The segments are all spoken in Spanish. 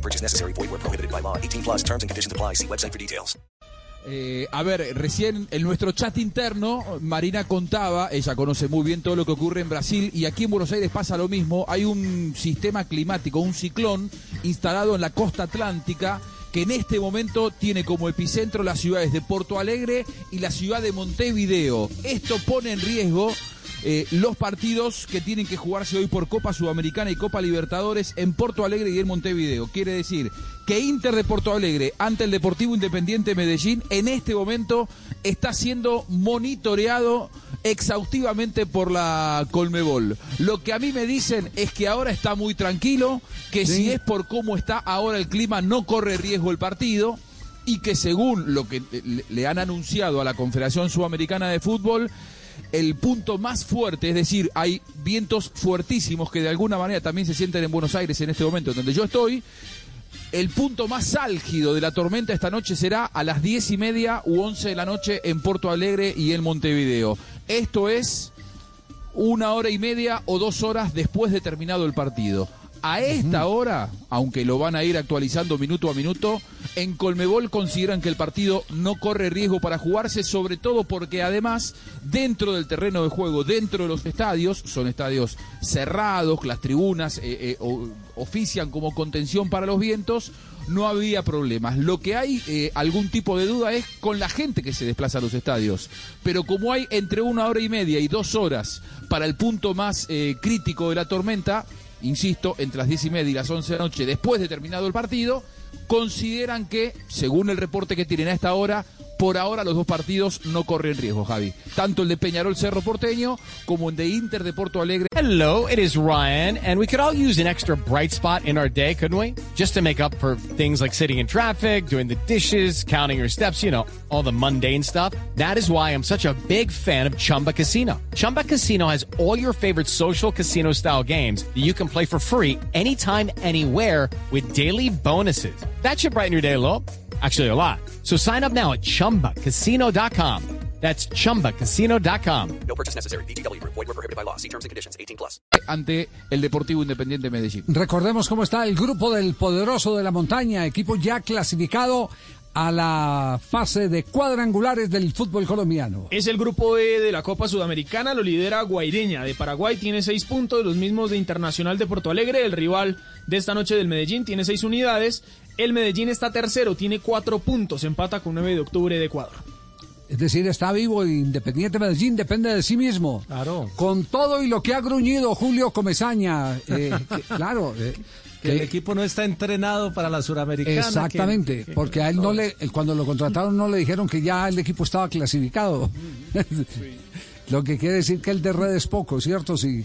No purchase necessary. Void where prohibited by law. 18 plus terms and conditions apply. See website for details. A ver, recién en nuestro chat interno, Marina contaba, ella conoce muy bien todo lo que ocurre en Brasil y aquí en Buenos Aires pasa lo mismo. Hay un sistema climático, un ciclón instalado en la costa atlántica que en este momento tiene como epicentro las ciudades de Porto Alegre y la ciudad de Montevideo. Esto pone en riesgo eh, los partidos que tienen que jugarse hoy por Copa Sudamericana y Copa Libertadores en Porto Alegre y en Montevideo. Quiere decir que Inter de Porto Alegre ante el Deportivo Independiente Medellín en este momento está siendo monitoreado exhaustivamente por la Colmebol. Lo que a mí me dicen es que ahora está muy tranquilo, que si es por cómo está ahora el clima no corre riesgo el partido y que según lo que le- le han anunciado a la Confederación Sudamericana de Fútbol, el punto más fuerte, es decir, hay vientos fuertísimos que de alguna manera también se sienten en Buenos Aires en este momento, donde yo estoy. El punto más álgido de la tormenta esta noche será a las diez y media u once de la noche en Porto Alegre y en Montevideo. Esto es una hora y media o dos horas después de terminado el partido. A esta hora, aunque lo van a ir actualizando minuto a minuto, en Colmebol consideran que el partido no corre riesgo para jugarse, sobre todo porque además dentro del terreno de juego, dentro de los estadios, son estadios cerrados, las tribunas eh, eh, ofician como contención para los vientos, no había problemas. Lo que hay eh, algún tipo de duda es con la gente que se desplaza a los estadios. Pero como hay entre una hora y media y dos horas para el punto más eh, crítico de la tormenta, insisto, entre las diez y media y las once de la noche, después de terminado el partido, consideran que, según el reporte que tienen a esta hora, por ahora los dos partidos no corren riesgo, Javi. Tanto el de Peñarol Cerro Porteño como el de Inter de Porto Alegre. Hello, it is Ryan, and we could all use an extra bright spot in our day, couldn't we? Just to make up for things like sitting in traffic, doing the dishes, counting your steps, you know, all the mundane stuff. That is why I'm such a big fan of Chumba Casino. Chumba Casino has all your favorite social casino style games that you can play for free anytime, anywhere with daily bonuses. That should brighten your day a. Actually, a lot. So sign up now at chumbacasino.com. That's chumbacasino.com. No purchase necessary. VGW Group. Void where prohibited by law. See terms and conditions. 18 plus. ante el Deportivo Independiente Medellín. Recordemos cómo está el grupo del poderoso de la montaña, equipo ya clasificado a la fase de cuadrangulares del fútbol colombiano. Es el grupo E de la Copa Sudamericana, lo lidera Guaireña de Paraguay, tiene seis puntos, los mismos de Internacional de Porto Alegre, el rival de esta noche del Medellín tiene seis unidades, el Medellín está tercero, tiene cuatro puntos, empata con 9 de octubre de Ecuador. Es decir, está vivo e Independiente Medellín, depende de sí mismo. Claro. Con todo y lo que ha gruñido Julio Comesaña. eh, que- claro. eh, Que el equipo no está entrenado para la suramericana. Exactamente, que- porque a él no le, cuando lo contrataron no le dijeron que ya el equipo estaba clasificado. Lo que quiere decir que el de red es poco, ¿cierto? Sí.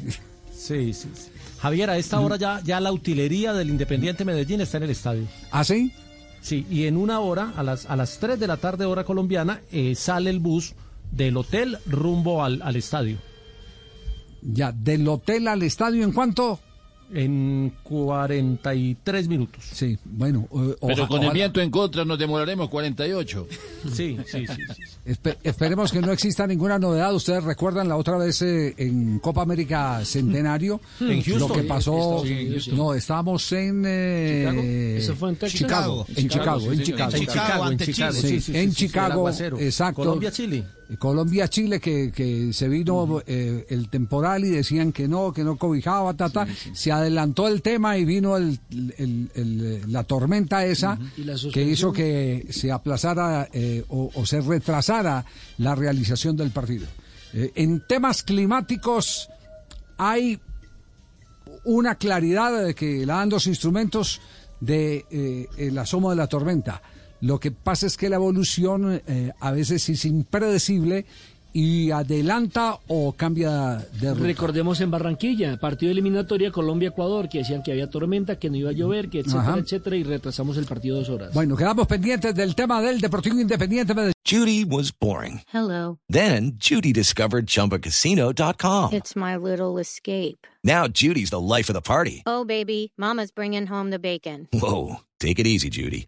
Sí, sí, sí. Javier, a esta hora ya, ya la utilería del Independiente Medellín está en el estadio. ¿Ah, sí? Sí, y en una hora, a las, a las 3 de la tarde hora colombiana, eh, sale el bus del hotel rumbo al, al estadio. Ya, del hotel al estadio, ¿en cuánto? En 43 minutos. Sí, bueno. eh, Pero oja- con el ojalá- viento en contra nos demoraremos 48. Sí, sí, sí. sí. espe- esperemos que no exista ninguna novedad. Ustedes recuerdan la otra vez eh, en Copa América Centenario En Houston. lo que pasó. Sí, en Houston. No, estábamos en eh, ¿Eso fue en Texas? Chicago, en Chicago, en Chicago. En Chicago, en Chicago. En el Chicago, exacto. Colombia, Chile, que, que se vino eh, el temporal y decían que no, que no cobijaba, tata. Se adelantó el tema y vino el, el- el- la tormenta esa que hizo que se aplazara eh, o, o se retrasara la realización del partido. Eh, en temas climáticos hay una claridad de que la dan dos instrumentos de eh, el asomo de la tormenta. Lo que pasa es que la evolución eh, a veces es impredecible y adelanta o cambia de ruta. Recordemos en Barranquilla, partido eliminatoria Colombia-Ecuador, que decían que había tormenta, que no iba a llover, que etcétera, Ajá. etcétera, y retrasamos el partido dos horas. Bueno, quedamos pendientes del tema del Deportivo Independiente. Judy was boring. Hello. Then Judy discovered ChumbaCasino.com. It's my little escape. Now Judy's the life of the party. Oh, baby, Mama's bringing home the bacon. Whoa, take it easy, Judy.